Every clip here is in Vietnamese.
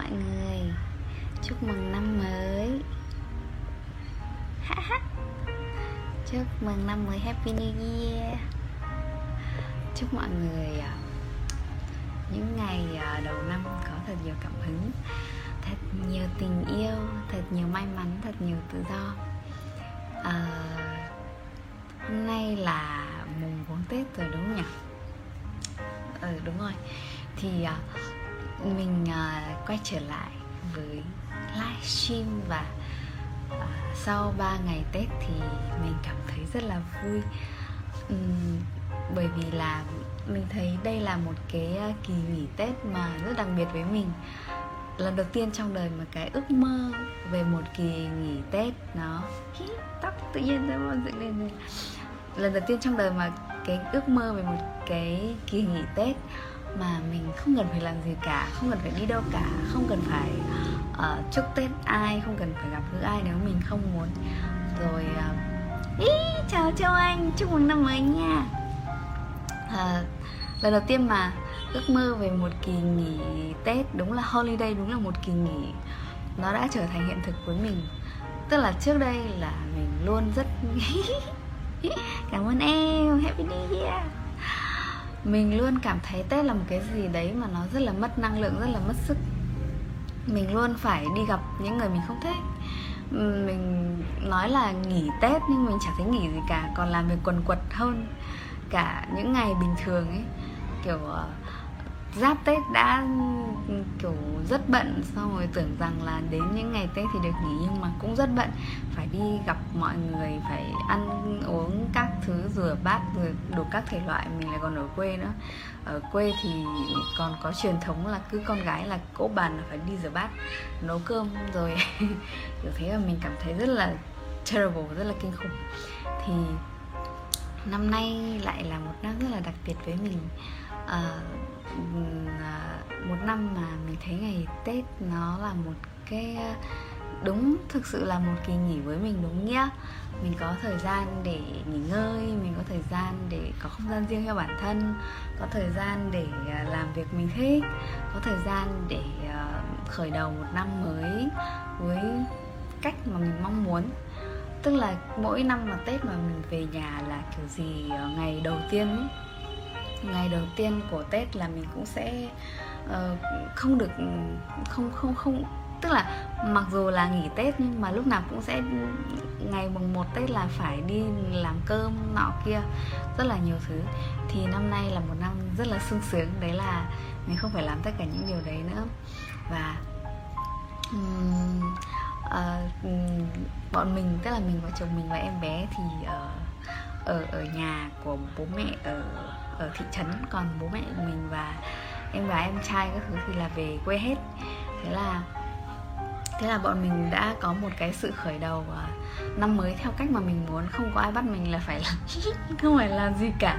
mọi người. Chúc mừng năm mới. Chúc mừng năm mới Happy New Year. Chúc mọi người à, những ngày à, đầu năm có thật nhiều cảm hứng Thật nhiều tình yêu, thật nhiều may mắn, thật nhiều tự do. À, Hôm nay là mùng 4 Tết rồi đúng không nhỉ? Ừ đúng rồi. Thì à, mình mình quay trở lại với livestream và uh, sau 3 ngày Tết thì mình cảm thấy rất là vui. Um, bởi vì là mình thấy đây là một cái à, kỳ nghỉ Tết mà rất đặc biệt với mình. Lần đầu tiên trong đời mà cái ước mơ về một kỳ nghỉ Tết nó tóc tự nhiên nó dựng lên. Lần đầu tiên trong đời mà cái ước mơ về một cái kỳ nghỉ Tết mà mình không cần phải làm gì cả không cần phải đi đâu cả không cần phải uh, chúc tết ai không cần phải gặp gỡ ai nếu mình không muốn. Rồi uh, ý chào châu anh chúc mừng năm mới nha. Uh, lần đầu tiên mà ước mơ về một kỳ nghỉ tết đúng là holiday đúng là một kỳ nghỉ nó đã trở thành hiện thực với mình. Tức là trước đây là mình luôn rất cảm ơn em happy new year mình luôn cảm thấy tết là một cái gì đấy mà nó rất là mất năng lượng rất là mất sức. Mình luôn phải đi gặp những người mình không thích. Mình nói là nghỉ tết nhưng mình chẳng thấy nghỉ gì cả còn làm việc quần quật hơn cả những ngày bình thường ấy. Kiểu uh, giáp tết đã, kiểu, rất bận, xong rồi tưởng rằng là đến những ngày tết thì được nghỉ, nhưng mà cũng rất bận. Phải đi gặp mọi người, phải ăn uống các thứ, rửa bát rồi đủ các thể loại, mình lại còn ở quê nữa. Ở quê thì còn có truyền thống là cứ con gái là cỗ bàn là phải đi rửa bát, nấu cơm, rồi kiểu thế là mình cảm thấy rất là terrible, rất là kinh khủng. Thì năm nay lại là một năm rất là đặc biệt với mình. Ờ, à, một năm mà mình thấy ngày tết nó là một cái đúng thực sự là một kỳ nghỉ với mình đúng nghĩa mình có thời gian để nghỉ ngơi mình có thời gian để có không gian riêng cho bản thân có thời gian để à, làm việc mình thích có thời gian để ờ, khởi đầu một năm mới với cách mà mình mong muốn tức là mỗi năm mà tết mà mình về nhà là kiểu gì ờ, ngày đầu tiên ấy. Ngày đầu tiên của tết là mình cũng sẽ uh, không được không không không tức là mặc dù là nghỉ tết nhưng mà lúc nào cũng sẽ ngày mùng 1 tết là phải đi làm cơm nọ kia rất là nhiều thứ. Thì năm nay là một năm rất là sung sướng đấy là mình không phải làm tất cả những điều đấy nữa. Và um, uh, bọn mình tức là mình và chồng mình và em bé thì uh, ở ở nhà của bố mẹ ở ở thị trấn còn bố mẹ mình và em gái em trai các thứ thì là về quê hết. Thế là thế là bọn mình đã có một cái sự khởi đầu uh, năm mới theo cách mà mình muốn không có ai bắt mình là phải làm không phải làm gì cả.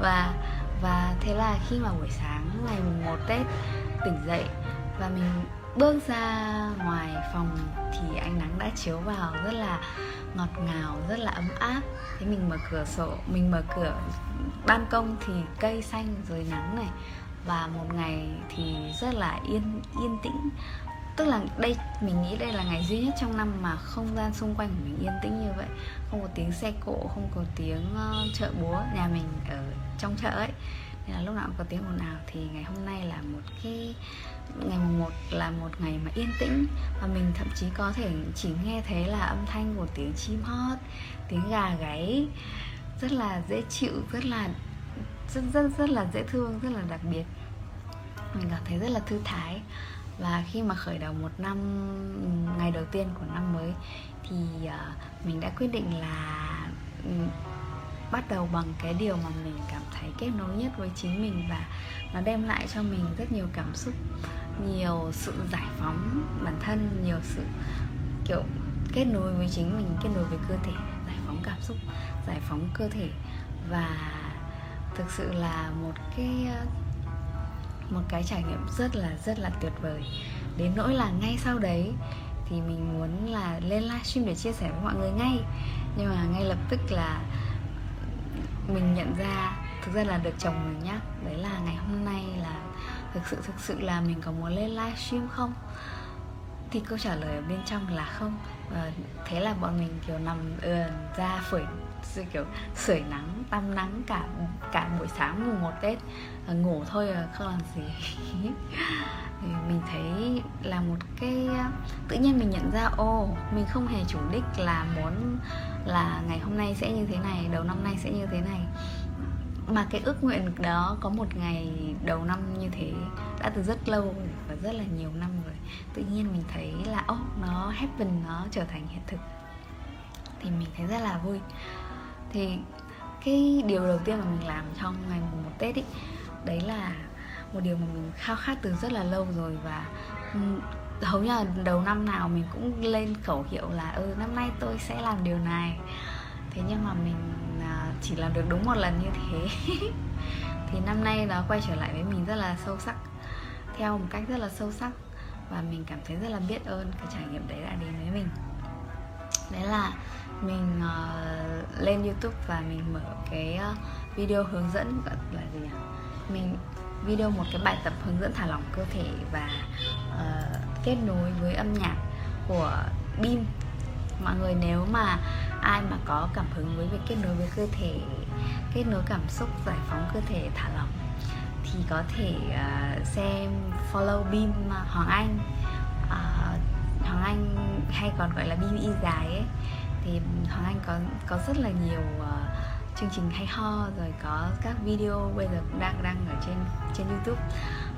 Và và thế là khi mà buổi sáng ngày mùng 1 Tết tỉnh dậy và mình bước ra ngoài phòng thì ánh nắng đã chiếu vào rất là ngọt ngào rất là ấm áp. Thế mình mở cửa sổ mình mở cửa ban công thì cây xanh rồi nắng này. Và một ngày thì rất là yên yên tĩnh. Tức là đây mình nghĩ đây là ngày duy nhất trong năm mà không gian xung quanh của mình yên tĩnh như vậy. Không có tiếng xe cộ không có tiếng uh, chợ búa nhà mình ở trong chợ ấy. Nên là lúc nào cũng có tiếng ồn ào. Thì ngày hôm nay là một cái ngày mùng 1 là một ngày mà yên tĩnh và mình thậm chí có thể chỉ nghe thấy là âm thanh của tiếng chim hót, tiếng gà gáy rất là dễ chịu, rất là, rất rất rất là dễ thương, rất là đặc biệt. Mình cảm thấy rất là thư thái. Và khi mà khởi đầu một năm, ngày đầu tiên của năm mới thì ờ, mình đã quyết định là ừ, bắt đầu bằng cái điều mà mình cảm thấy kết nối nhất với chính mình và nó đem lại cho mình rất nhiều cảm xúc, nhiều sự giải phóng bản thân, nhiều sự, kiểu, kết nối với chính mình, kết nối với cơ thể, giải phóng cảm xúc, giải phóng cơ thể. Và thực sự là một cái một cái trải nghiệm rất là rất là tuyệt vời. Đến nỗi là ngay sau đấy thì mình muốn là lên livestream để chia sẻ với mọi người ngay. Nhưng mà ngay lập tức là mình nhận ra thực ra là được chồng mình nhắc đấy là ngày hôm nay là thực sự thực sự là mình có muốn lên livestream không? Thì câu trả lời ở bên trong là không. Và thế là bọn mình kiểu nằm ườn ra phổi sự kiểu sưởi nắng tăm nắng cả cả buổi sáng, mùng một tết. Ờ, ngủ thôi à không làm gì. Thì mình thấy là một cái, tự nhiên mình nhận ra, ô, mình không hề chủ đích là muốn là ngày hôm nay sẽ như thế này đầu năm nay sẽ như thế này. Mà cái ước nguyện đó có một ngày đầu năm như thế đã từ rất lâu rồi và rất là nhiều năm rồi. Tự nhiên mình thấy là ô oh, nó happen nó trở thành hiện thực. Thì mình thấy rất là vui. Thì cái điều đầu tiên mà mình làm trong ngày mùng một tết ý đấy là một điều mà mình khao khát từ rất là lâu rồi và ừ, hầu như là đầu năm nào mình cũng lên khẩu hiệu là ừ năm nay tôi sẽ làm điều này. Thế nhưng mà mình à, chỉ làm được đúng một lần như thế. Thì năm nay nó quay trở lại với mình rất là sâu sắc theo một cách rất là sâu sắc và mình cảm thấy rất là biết ơn cái trải nghiệm đấy đã đến với mình. Đấy là mình uh, lên youtube và mình mở cái uh, video hướng dẫn gọi là gì nhỉ? Mình video một cái bài tập hướng dẫn thả lỏng cơ thể và uh, kết nối với âm nhạc của Bim. Mọi người nếu mà ai mà có cảm hứng với việc kết nối với cơ thể kết nối cảm xúc giải phóng cơ thể thả lỏng thì có thể uh, xem follow Bim Hoàng Anh uh, Hoàng Anh hay còn gọi là Bim y dài ấy. Thì Hoàng Anh có có rất là nhiều uh, chương trình hay ho rồi có các video bây giờ cũng đang đang ở trên trên YouTube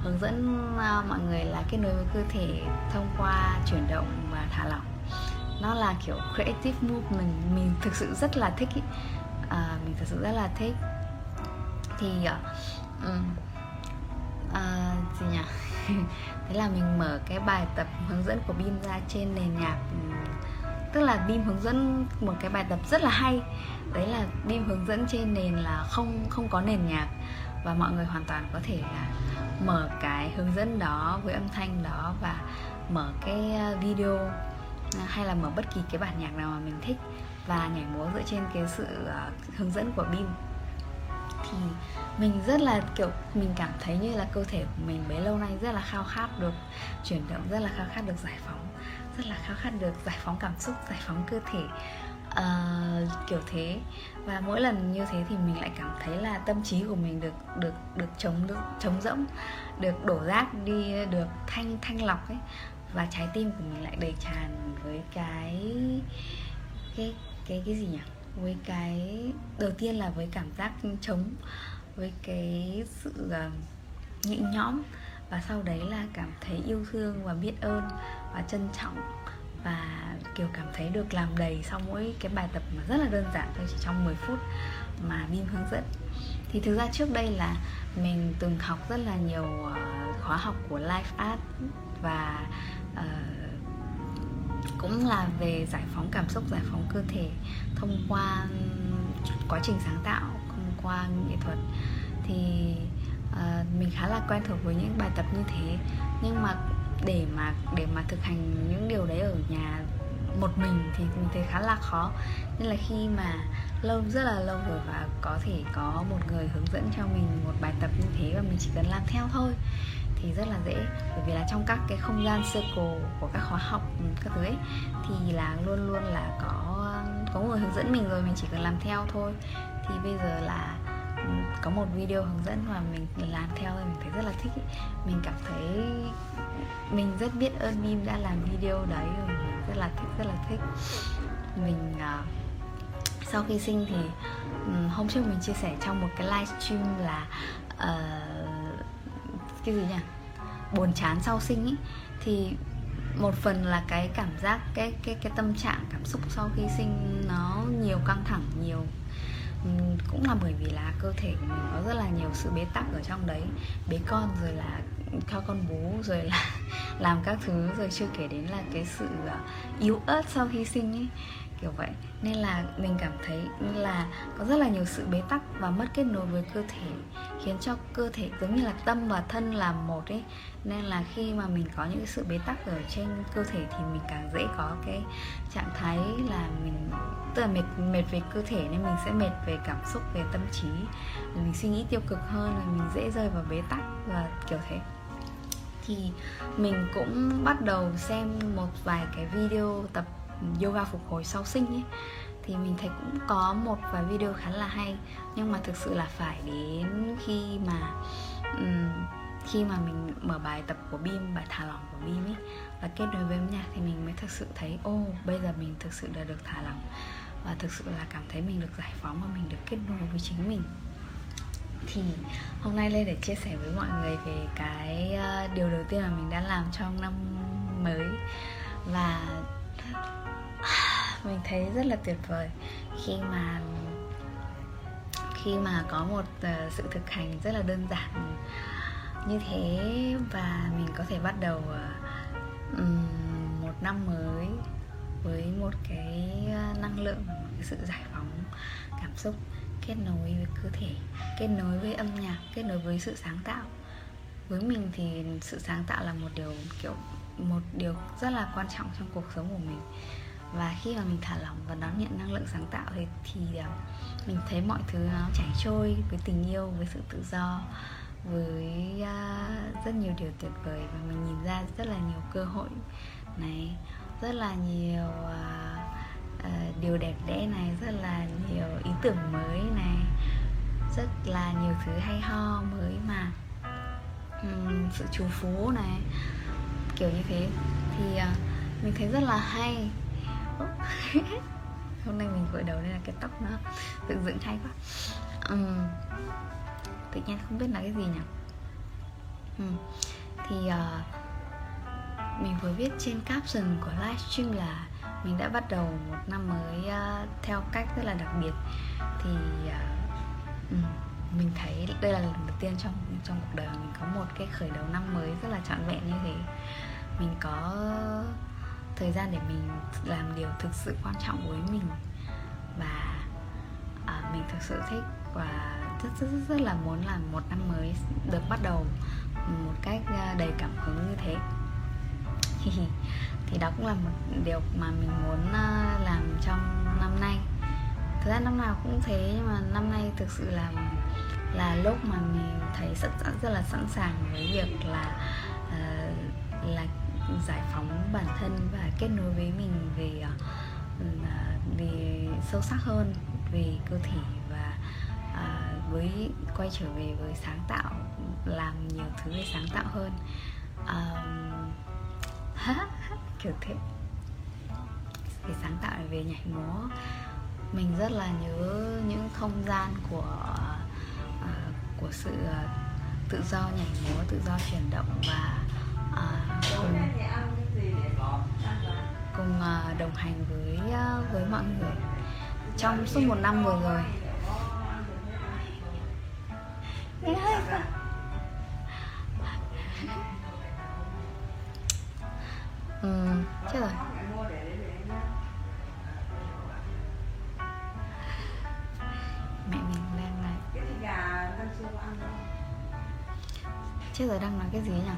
hướng dẫn à, mọi người là kết nối với cơ thể thông qua chuyển động và thả lỏng. Nó là kiểu creative movement mình mình thực sự rất là thích ý. À, mình thực sự rất là thích. Thì uh, um, uh, gì nhỉ? Thế là mình mở cái bài tập hướng dẫn của Bim ra trên nền nhạc tức là Bim hướng dẫn một cái bài tập rất là hay. Đấy là Bim hướng dẫn trên nền là không không có nền nhạc và mọi người hoàn toàn có thể là mở cái hướng dẫn đó với âm thanh đó và mở cái ờ, video ờ, hay là mở bất kỳ cái bản nhạc nào mà mình thích và nhảy múa dựa trên cái sự ờ, hướng dẫn của Bim. Thì mình rất là kiểu mình cảm thấy như là cơ thể của mình bấy lâu nay rất là khao khát được chuyển động rất là khao khát được giải phóng rất là khao khát được giải phóng cảm xúc giải phóng cơ thể uh, kiểu thế và mỗi lần như thế thì mình lại cảm thấy là tâm trí của mình được được được chống được chống rỗng được đổ rác đi được thanh thanh lọc ấy. Và trái tim của mình lại đầy tràn với cái cái cái cái gì nhỉ? Với cái đầu tiên là với cảm giác chống với cái sự uh, nhẹ nhõm. Và sau đấy là cảm thấy yêu thương và biết ơn và trân trọng. Và kiểu cảm thấy được làm đầy sau mỗi cái bài tập mà rất là đơn giản thôi chỉ trong 10 phút mà Bim hướng dẫn. Thì thực ra trước đây là mình từng học rất là nhiều ờ, khóa học của Life Art và uh, cũng là về giải phóng cảm xúc giải phóng cơ thể thông qua quá trình sáng tạo thông qua nghệ thuật. Thì uh, mình khá là quen thuộc với những bài tập như thế. Nhưng mà để mà để mà thực hành những điều đấy ở nhà một mình thì mình thấy khá là khó. Nên là khi mà lâu, rất là lâu rồi và có thể có một người hướng dẫn cho mình một bài tập như thế và mình chỉ cần làm theo thôi thì rất là dễ. Bởi vì là trong các cái không gian circle của các khóa học ừ, các thứ ấy, thì là luôn luôn là có có người hướng dẫn mình rồi, mình chỉ cần làm theo thôi. Thì bây giờ là ừ, có một video hướng dẫn và mình làm theo thì mình thấy rất là thích ý. mình cảm thấy mình rất biết ơn Mim đã làm video đấy rồi. mình rất là thích rất là thích. Mình uh, sau khi sinh thì um, hôm trước mình chia sẻ trong một cái livestream là uh, cái gì nhỉ? Buồn chán sau sinh ý. Thì một phần là cái cảm giác cái cái cái tâm trạng cảm xúc sau khi sinh nó nhiều căng thẳng nhiều cũng là bởi vì là cơ thể của mình có rất là nhiều sự bế tắc ở trong đấy. Bế con rồi là theo con bú rồi là làm các thứ rồi chưa kể đến là cái sự à, yếu ớt sau khi sinh ấy, kiểu vậy. Nên là mình cảm thấy là có rất là nhiều sự bế tắc và mất kết nối với cơ thể, khiến cho cơ thể giống như là tâm và thân là một ấy. Nên là khi mà mình có những sự bế tắc ở trên cơ thể thì mình càng dễ có cái trạng thái là mình, tức là mệt mệt về cơ thể nên mình sẽ mệt về cảm xúc, về tâm trí. Mình suy nghĩ tiêu cực hơn là mình dễ rơi vào bế tắc và kiểu thế thì mình cũng bắt đầu xem một vài cái video tập yoga phục hồi sau sinh ấy. Thì mình thấy cũng có một vài video khá là hay nhưng mà thực sự là phải đến khi mà um, khi mà mình mở bài tập của Bim bài thả lỏng của Bim ấy và kết nối với âm nhạc thì mình mới thực sự thấy ô oh, bây giờ mình thực sự đã được thả lỏng. Và thực sự là cảm thấy mình được giải phóng và mình được kết nối với chính mình thì hôm nay lên để chia sẻ với mọi người về cái ờ, điều đầu tiên mà mình đã làm trong năm mới. Và mình thấy rất là tuyệt vời khi mà khi mà có một ờ, sự thực hành rất là đơn giản như thế. Và mình có thể bắt đầu ờ, một năm mới với một cái năng lượng, một cái sự giải phóng cảm xúc kết nối với cơ thể kết nối với âm nhạc kết nối với sự sáng tạo. Với mình thì sự sáng tạo là một điều kiểu một điều rất là quan trọng trong cuộc sống của mình. Và khi mà mình thả lỏng và đón nhận năng lượng sáng tạo thì thì à, mình thấy mọi thứ nó chảy trôi với tình yêu với sự tự do với uh, rất nhiều điều tuyệt vời. Và mình nhìn ra rất là nhiều cơ hội này rất là nhiều uh, uh, điều đẹp đẽ này rất là nhiều ý tưởng mới này rất là nhiều thứ hay ho mới mà um, sự trù phú này kiểu như thế. Thì uh, mình thấy rất là hay. Hôm nay mình gội đầu đây là cái tóc nó dựng dựng hay quá. Um, tự nhiên không biết là cái gì nhỉ? Um, thì uh, mình vừa viết trên caption của livestream là mình đã bắt đầu một năm mới uh, theo cách rất là đặc biệt. Thì uh, mình thấy đây là lần đầu tiên trong trong cuộc đời mình có một cái khởi đầu năm mới rất là trọn vẹn như thế. Mình có thời gian để mình làm điều thực sự quan trọng với mình và ờ, mình thực sự thích và rất, rất rất rất là muốn làm một năm mới được bắt đầu một cách đầy cảm hứng như thế thì đó cũng là một điều mà mình muốn ờ, làm trong năm nay. Thực ra năm nào cũng thế nhưng mà năm nay thực sự là là lúc mà mình thấy rất rất là sẵn sàng với việc là uh, là giải phóng bản thân và kết nối với mình về ờ, uh, về sâu sắc hơn về cơ thể và uh, với quay trở về với sáng tạo làm nhiều thứ về sáng tạo hơn. Um, kiểu thế. Về sáng tạo về nhảy múa mình rất là nhớ những không gian của uh, của sự uh, tự do nhảy múa tự do chuyển động và uh, cùng cùng uh, đồng hành với uh, với mọi người. Trong suốt một năm vừa rồi. Nghe hơi ừ, chết rồi. Mẹ mình đang nói. Chết rồi đang nói cái gì nhỉ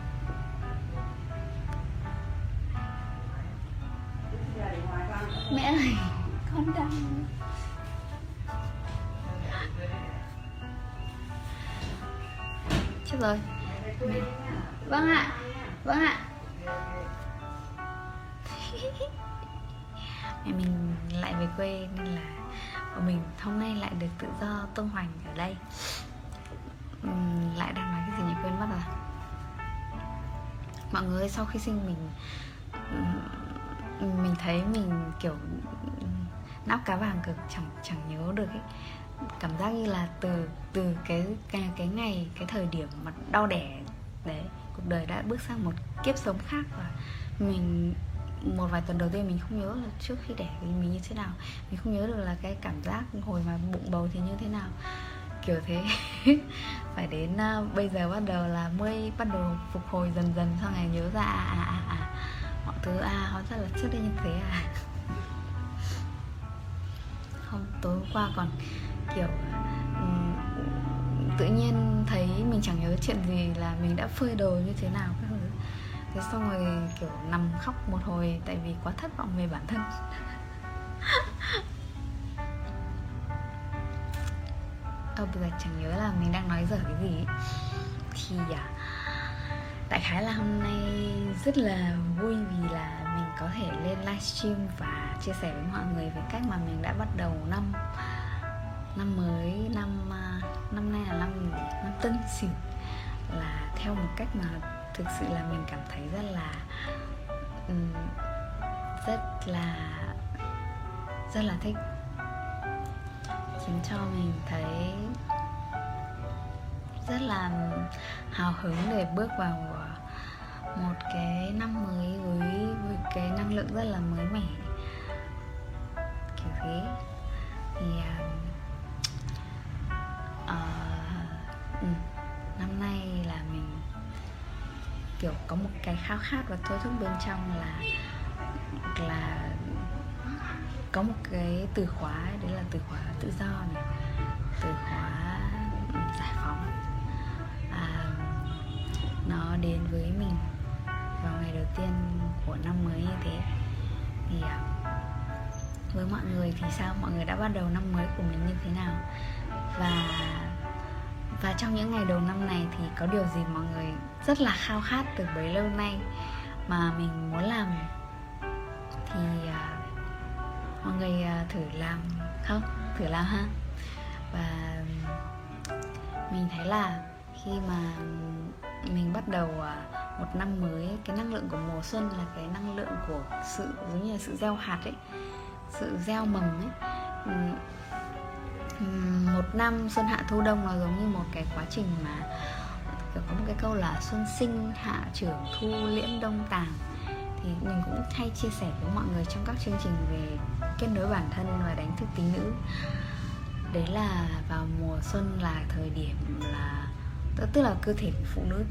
mẹ ơi con đang chết rồi. Mẹ vâng ạ vâng ạ. Mẹ mình lại về quê nên là bọn mình hôm nay lại được tự do tung hoành ở đây. Uhm, lại đang nói cái gì nhỉ? Quên mất rồi. Mọi người sau khi sinh mình mình thấy mình kiểu nắp cá vàng cực chẳng chẳng nhớ được ấy. Cảm giác như là từ từ cái cái cái ngày cái thời điểm mà đau đẻ đấy cuộc đời đã bước sang một kiếp sống khác và mình một vài tuần đầu tiên mình không nhớ là trước khi đẻ thì mình như thế nào. Mình không nhớ được là cái cảm giác hồi mà bụng bầu thì như thế nào. Kiểu thế. Phải đến uh, bây giờ bắt đầu là mới bắt đầu phục hồi dần dần sau ngày nhớ ra à à à, à mọi thứ à hóa ra là trước đây như thế à? Không tối hôm qua còn kiểu um, tự nhiên thấy mình chẳng nhớ chuyện gì là mình đã phơi đồ như thế nào. các thế xong rồi kiểu nằm khóc một hồi tại vì quá thất vọng về bản thân. Ờ bây giờ chẳng nhớ là mình đang nói dở cái gì Thì à, đại khái là hôm nay rất là vui vì là mình có thể lên livestream và chia sẻ với mọi người về cách mà mình đã bắt đầu năm năm mới năm à, năm nay là năm năm tân sửu. Là theo một cách mà thực sự là mình cảm thấy rất là rất là rất là thích. Khiến cho mình thấy rất là hào hứng để bước vào ờ, một cái năm mới với với cái năng lượng rất là mới mẻ. Kiểu thế. Thì uh, uh, um kiểu có một cái khao khát và thôi thúc bên trong là là có một cái từ khóa đấy là từ khóa tự do này từ khóa giải phóng. À, nó đến với mình vào ngày đầu tiên của năm mới như thế. Thì à, với mọi người thì sao? Mọi người đã bắt đầu năm mới của mình như thế nào? Và và trong những ngày đầu năm này thì có điều gì mọi người rất là khao khát từ bấy lâu nay mà mình muốn làm? Thì uh, mọi người uh, thử làm không? Thử làm ha. Và mình thấy là khi mà mình bắt đầu uh, một năm mới cái năng lượng của mùa xuân là cái năng lượng của sự giống như là sự gieo hạt ấy sự gieo mầm ấy một năm xuân hạ thu đông nó giống như một cái quá trình mà có một cái câu là xuân sinh hạ trưởng thu liễn đông tàng thì mình cũng hay chia sẻ với mọi người trong các chương trình về kết nối bản thân và đánh thức tính nữ. Đấy là vào mùa xuân là thời điểm là, tức là cơ thể của phụ nữ,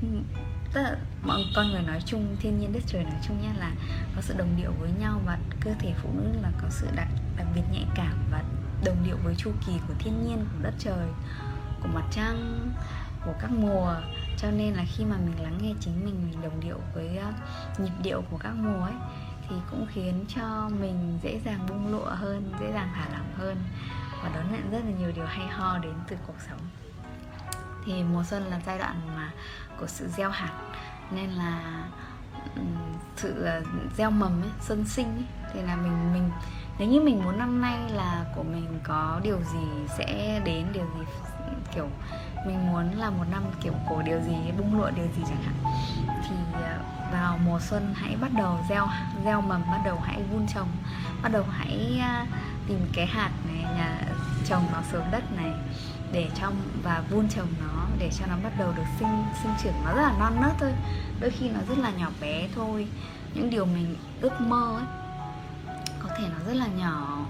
tức là mọi con người nói chung, thiên nhiên, đất trời nói chung nhé là có sự đồng điệu với nhau và cơ thể phụ nữ là có sự đặc đặc biệt nhạy cảm và đồng điệu với chu kỳ của thiên nhiên của đất trời của mặt trăng của các mùa. Cho nên là khi mà mình lắng nghe chính mình mình đồng điệu với ờ, nhịp điệu của các mùa ấy thì cũng khiến cho mình dễ dàng bung lụa hơn dễ dàng thả lỏng hơn và đón nhận rất là nhiều điều hay ho đến từ cuộc sống. Thì mùa xuân là giai đoạn mà của sự gieo hạt nên là sự ờ, gieo mầm ấy, xuân sinh ấy, thì là mình mình nếu như mình muốn năm nay là của mình có điều gì sẽ đến, điều gì kiểu mình muốn là một năm kiểu cổ điều gì, bung lụa điều gì chẳng hạn, thì ờ, vào mùa xuân hãy bắt đầu gieo gieo mầm, bắt đầu hãy vun trồng, bắt đầu hãy ờ, tìm cái hạt này, nhà, trồng nó xuống đất này để trong và vun trồng nó để cho nó bắt đầu được sinh sinh trưởng. Nó rất là non nớt thôi, đôi khi nó rất là nhỏ bé thôi. Những điều mình ước mơ ấy thể nó rất là nhỏ.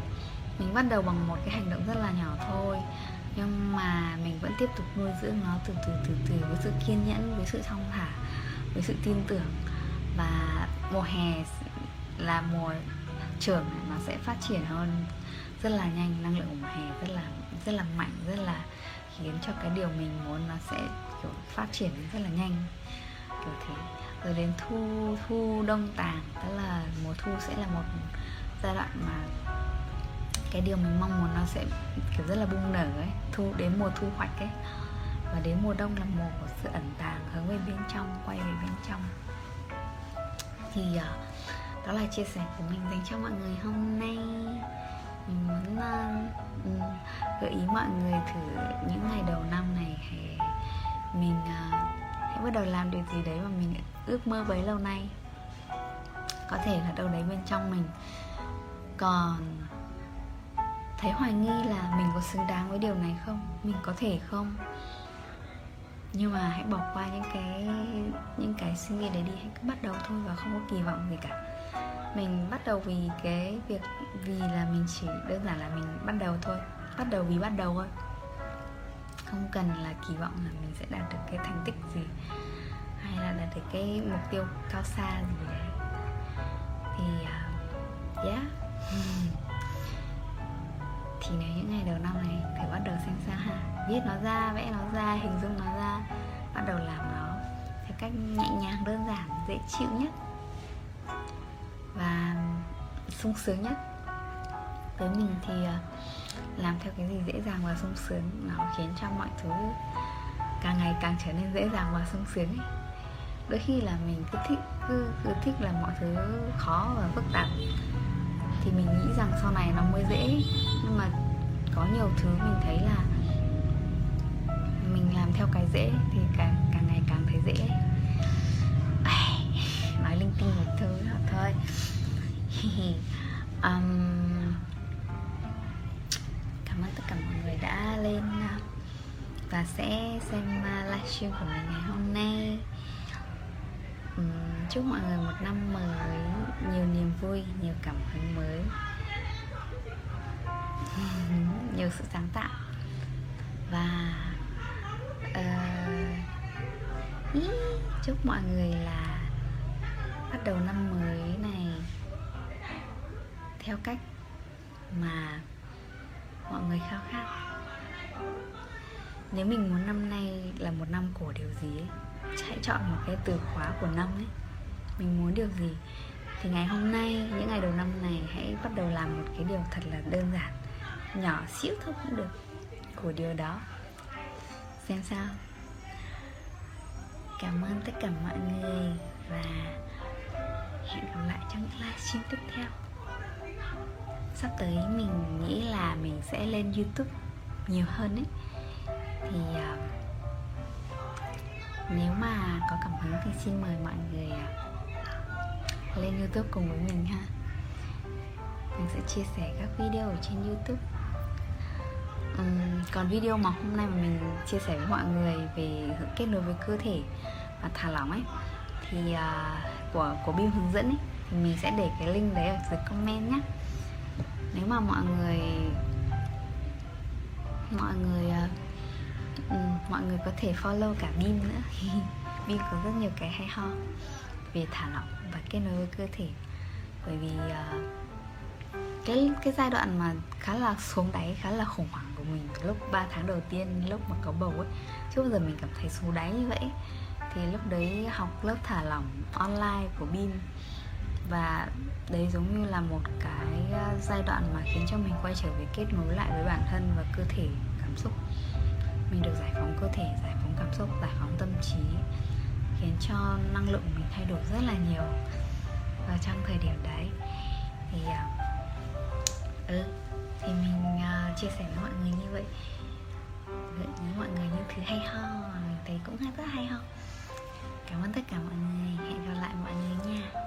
Mình bắt đầu bằng một cái hành động rất là nhỏ thôi. Nhưng mà mình vẫn tiếp tục nuôi dưỡng nó từ từ từ từ với sự kiên nhẫn, với sự thong thả, với sự tin tưởng. Và mùa hè là mùa trưởng, nó sẽ phát triển hơn rất là nhanh, năng lượng của mùa hè rất là rất là mạnh, rất là khiến cho cái điều mình muốn nó sẽ, kiểu, phát triển rất là nhanh. Kiểu thế. Rồi đến thu thu đông tàng, tức là mùa thu sẽ là một giai đoạn mà cái điều mình mong muốn nó sẽ kiểu rất là bung nở ấy thu đến mùa thu hoạch ấy. Và đến mùa đông là mùa của sự ẩn tàng hướng về bên trong quay về bên trong. Thì uh, đó là chia sẻ của mình dành cho mọi người hôm nay. Mình muốn uh, gợi ý mọi người thử những ngày đầu năm này hãy mình uh, hãy bắt đầu làm điều gì đấy mà mình ước mơ bấy lâu nay. Có thể là đâu đấy bên trong mình còn thấy hoài nghi là mình có xứng đáng với điều này không? Mình có thể không? Nhưng mà hãy bỏ qua những cái những cái suy nghĩ đấy đi. Hãy cứ bắt đầu thôi và không có kỳ vọng gì cả. Mình bắt đầu vì cái việc vì là mình chỉ đơn giản là mình bắt đầu thôi. Bắt đầu vì bắt đầu thôi. Không cần là kỳ vọng là mình sẽ đạt được cái thành tích gì hay là đạt được cái mục tiêu cao xa gì đấy thì uh, yeah thì nếu những ngày đầu năm này thử bắt đầu xem sao ha viết nó ra vẽ nó ra hình dung nó ra bắt đầu làm nó theo cách nhẹ nhàng đơn giản dễ chịu nhất và sung sướng nhất. Với mình thì ờ, làm theo cái gì dễ dàng và sung sướng nó khiến cho mọi thứ càng ngày càng trở nên dễ dàng và sung sướng ấy. đôi khi là mình cứ thích cứ, cứ thích là mọi thứ khó và phức tạp thì mình nghĩ rằng sau này nó mới dễ. Nhưng mà có nhiều thứ mình thấy là mình làm theo cái dễ thì càng càng ngày càng thấy dễ. Nói linh tinh một thứ thôi. Um, cảm ơn tất cả mọi người đã lên à, và sẽ xem à, livestream của mình ngày hôm nay chúc mọi người một năm mới nhiều niềm vui nhiều cảm hứng mới. Nhiều sự sáng tạo. Và uh, chúc mọi người là bắt đầu năm mới này theo cách mà mọi người khao khát. Nếu mình muốn năm nay là một năm của điều gì ấy hãy chọn một cái từ khóa của năm ấy mình muốn điều gì? Thì ngày hôm nay những ngày đầu năm này hãy bắt đầu làm một cái điều thật là đơn giản nhỏ xíu thôi cũng được của điều đó. Xem sao. Cảm ơn tất cả mọi người và hẹn gặp lại trong những livestream tiếp theo. Sắp tới mình nghĩ là mình sẽ lên youtube nhiều hơn ấy. Thì uh, nếu mà có cảm hứng thì xin mời mọi người uh, lên youtube cùng với mình ha. Mình sẽ chia sẻ các video ở trên youtube. Uhm, còn video mà hôm nay mà mình chia sẻ với mọi người về kết nối với cơ thể và thả lỏng ấy thì uh, của của Bim hướng dẫn ấy thì mình sẽ để cái link đấy ở dưới comment nhé nếu mà mọi người mọi người uh, mọi người có thể follow cả Bim nữa. Bim có rất nhiều cái hay ho về thả lỏng và kết nối với cơ thể. Bởi vì uh, cái cái giai đoạn mà khá là xuống đáy khá là khủng hoảng của mình lúc 3 tháng đầu tiên lúc mà có bầu ấy chứ bao giờ mình cảm thấy xuống đáy như vậy thì lúc đấy học lớp thả lỏng online của Bin. Và đấy giống như là một cái ờ, giai đoạn mà khiến cho mình quay trở về kết nối lại với bản thân và cơ thể cảm xúc. Mình được giải phóng cơ thể giải phóng cảm xúc giải phóng tâm trí khiến cho năng lượng mình thay đổi rất là nhiều và trong thời điểm đấy. Thì à, ừ thì mình uh, chia sẻ với mọi người như vậy. Gợi ý mọi người những thứ hay ho mình thấy cũng rất hay ho. Cảm ơn tất cả mọi người. Hẹn gặp lại mọi người nha.